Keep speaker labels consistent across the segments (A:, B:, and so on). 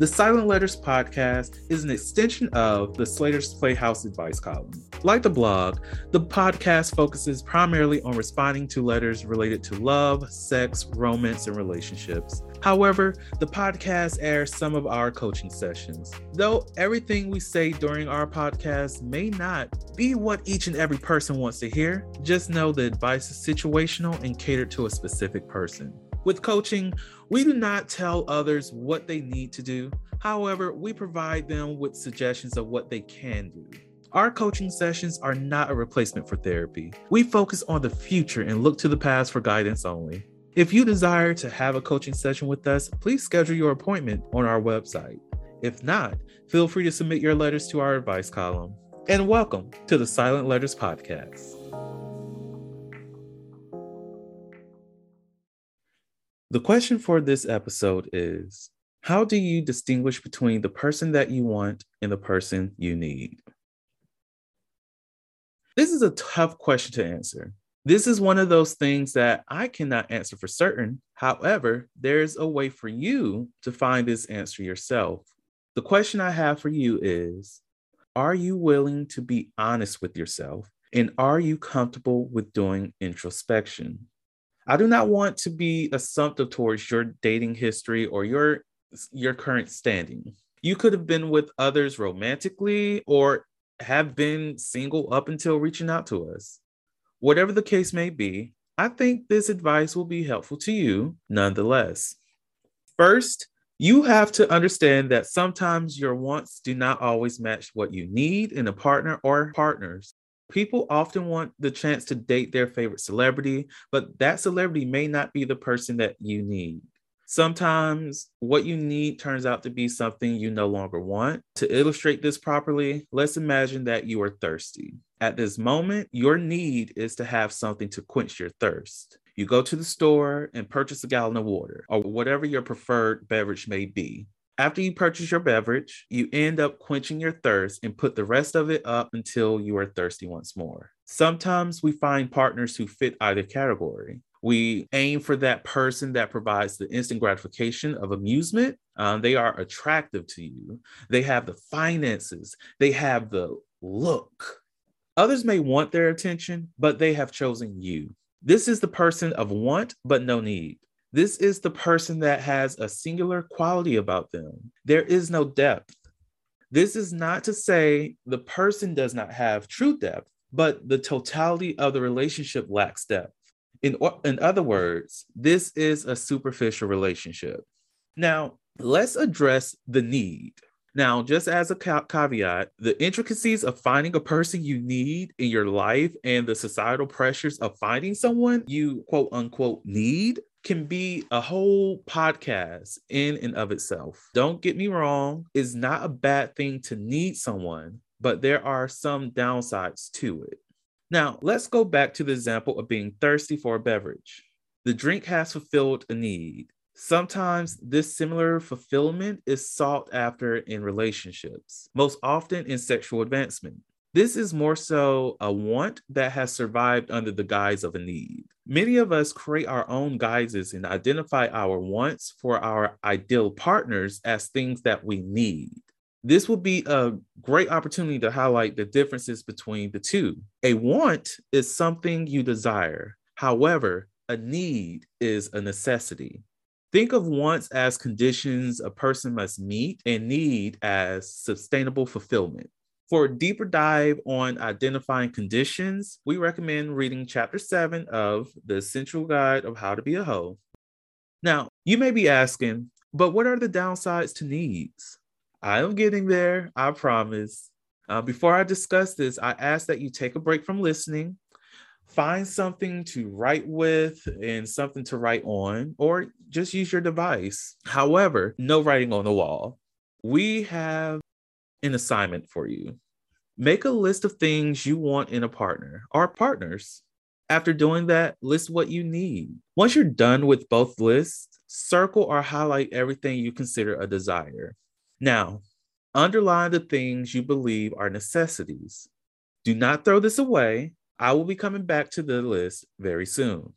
A: The Silent Letters podcast is an extension of the Slaytor's Playhouse advice column. Like the blog, the podcast focuses primarily on responding to letters related to love, sex, romance, and relationships. However, the podcast airs some of our coaching sessions. Though everything we say during our podcast may not be what each and every person wants to hear, just know the advice is situational and catered to a specific person. With coaching, we do not tell others what they need to do. However, we provide them with suggestions of what they can do. Our coaching sessions are not a replacement for therapy. We focus on the future and look to the past for guidance only. If you desire to have a coaching session with us, please schedule your appointment on our website. If not, feel free to submit your letters to our advice column. And welcome to the Silent Letters Podcast. The question for this episode is How do you distinguish between the person that you want and the person you need? This is a tough question to answer. This is one of those things that I cannot answer for certain. However, there's a way for you to find this answer yourself. The question I have for you is Are you willing to be honest with yourself? And are you comfortable with doing introspection? I do not want to be assumptive towards your dating history or your your current standing. You could have been with others romantically or have been single up until reaching out to us. Whatever the case may be, I think this advice will be helpful to you nonetheless. First, you have to understand that sometimes your wants do not always match what you need in a partner or partners. People often want the chance to date their favorite celebrity, but that celebrity may not be the person that you need. Sometimes what you need turns out to be something you no longer want. To illustrate this properly, let's imagine that you are thirsty. At this moment, your need is to have something to quench your thirst. You go to the store and purchase a gallon of water or whatever your preferred beverage may be. After you purchase your beverage, you end up quenching your thirst and put the rest of it up until you are thirsty once more. Sometimes we find partners who fit either category. We aim for that person that provides the instant gratification of amusement. Um, they are attractive to you. They have the finances. They have the look. Others may want their attention, but they have chosen you. This is the person of want, but no need. This is the person that has a singular quality about them. There is no depth. This is not to say the person does not have true depth, but the totality of the relationship lacks depth. In, in other words, this is a superficial relationship. Now, let's address the need. Now, just as a caveat, the intricacies of finding a person you need in your life and the societal pressures of finding someone you quote unquote need can be a whole podcast in and of itself. Don't get me wrong, it's not a bad thing to need someone, but there are some downsides to it. Now, let's go back to the example of being thirsty for a beverage. The drink has fulfilled a need. Sometimes this similar fulfillment is sought after in relationships, most often in sexual advancement. This is more so a want that has survived under the guise of a need. Many of us create our own guises and identify our wants for our ideal partners as things that we need. This will be a great opportunity to highlight the differences between the two. A want is something you desire. However, a need is a necessity. Think of wants as conditions a person must meet and need as sustainable fulfillment. For a deeper dive on identifying conditions, we recommend reading chapter seven of The Essential Guide of How to Be a Hoe. Now, you may be asking, but what are the downsides to needs? I am getting there, I promise. Uh, before I discuss this, I ask that you take a break from listening, find something to write with and something to write on, or just use your device. However, no writing on the wall. We have an assignment for you. Make a list of things you want in a partner or partners. After doing that, list what you need. Once you're done with both lists, circle or highlight everything you consider a desire. Now, underline the things you believe are necessities. Do not throw this away. I will be coming back to the list very soon.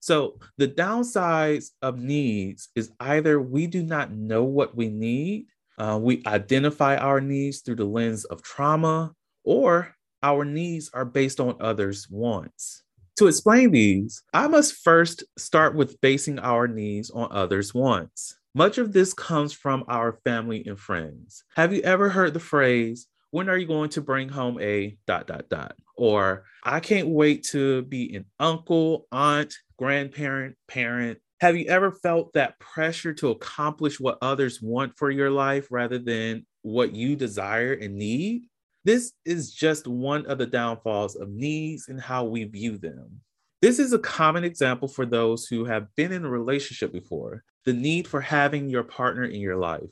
A: So, the downsides of needs is either we do not know what we need, uh, we identify our needs through the lens of trauma, or our needs are based on others' wants. To explain these, I must first start with basing our needs on others' wants. Much of this comes from our family and friends. Have you ever heard the phrase, when are you going to bring home a dot dot dot? Or I can't wait to be an uncle, aunt, grandparent, parent. Have you ever felt that pressure to accomplish what others want for your life rather than what you desire and need? This is just one of the downfalls of needs and how we view them. This is a common example for those who have been in a relationship before the need for having your partner in your life.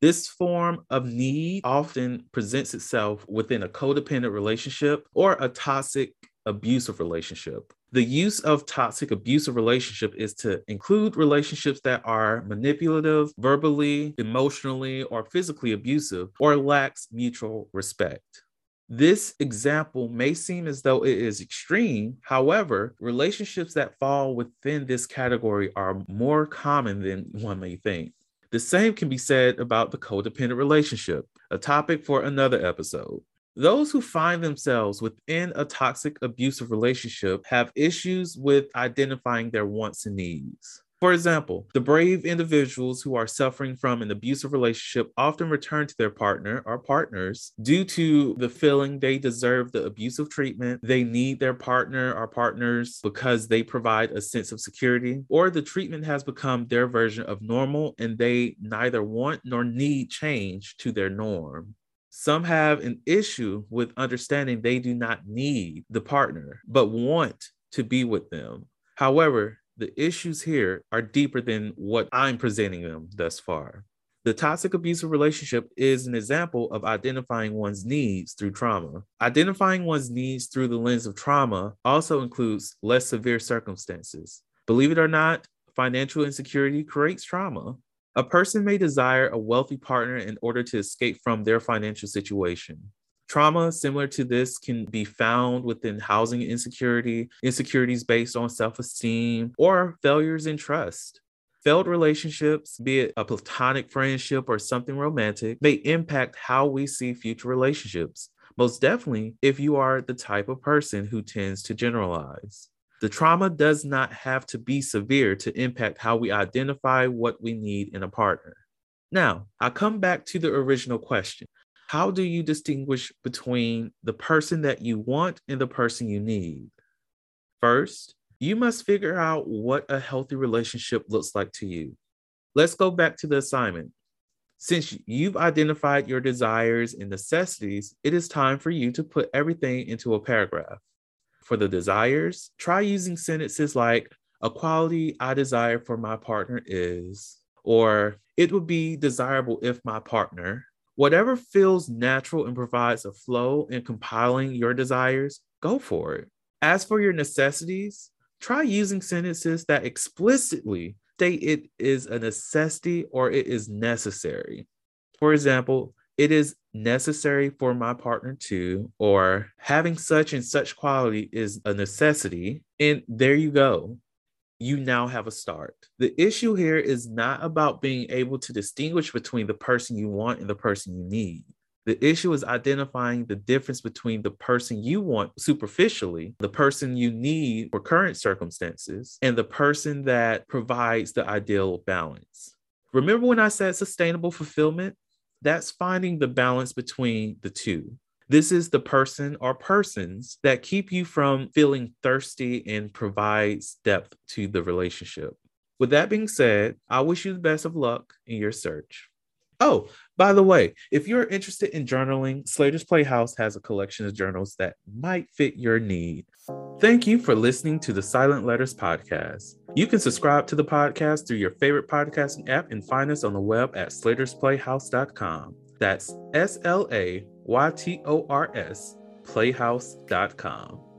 A: This form of need often presents itself within a codependent relationship or a toxic abusive relationship. The use of toxic abusive relationship is to include relationships that are manipulative, verbally, emotionally, or physically abusive, or lacks mutual respect. This example may seem as though it is extreme. However, relationships that fall within this category are more common than one may think. The same can be said about the codependent relationship, a topic for another episode. Those who find themselves within a toxic abusive relationship have issues with identifying their wants and needs. For example, the brave individuals who are suffering from an abusive relationship often return to their partner or partners due to the feeling they deserve the abusive treatment, they need their partner or partners because they provide a sense of security, or the treatment has become their version of normal and they neither want nor need change to their norm. Some have an issue with understanding they do not need the partner, but want to be with them. However, the issues here are deeper than what I'm presenting them thus far. The toxic abusive relationship is an example of identifying one's needs through trauma. Identifying one's needs through the lens of trauma also includes less severe circumstances. Believe it or not, financial insecurity creates trauma. A person may desire a wealthy partner in order to escape from their financial situation. Trauma similar to this can be found within housing insecurity, insecurities based on self esteem, or failures in trust. Failed relationships, be it a platonic friendship or something romantic, may impact how we see future relationships. Most definitely, if you are the type of person who tends to generalize. The trauma does not have to be severe to impact how we identify what we need in a partner. Now, I come back to the original question How do you distinguish between the person that you want and the person you need? First, you must figure out what a healthy relationship looks like to you. Let's go back to the assignment. Since you've identified your desires and necessities, it is time for you to put everything into a paragraph for the desires, try using sentences like, a quality I desire for my partner is, or it would be desirable if my partner, whatever feels natural and provides a flow in compiling your desires, go for it. As for your necessities, try using sentences that explicitly state it is a necessity or it is necessary. For example, it is necessary for my partner to, or having such and such quality is a necessity. And there you go. You now have a start. The issue here is not about being able to distinguish between the person you want and the person you need. The issue is identifying the difference between the person you want superficially, the person you need for current circumstances, and the person that provides the ideal balance. Remember when I said sustainable fulfillment? That's finding the balance between the two. This is the person or persons that keep you from feeling thirsty and provides depth to the relationship. With that being said, I wish you the best of luck in your search. Oh, by the way, if you're interested in journaling, Slaytor's Playhouse has a collection of journals that might fit your need. Thank you for listening to the Silent Letters podcast. You can subscribe to the podcast through your favorite podcasting app and find us on the web at slaytorsplayhouse.com. That's S L A Y T O R S playhouse.com.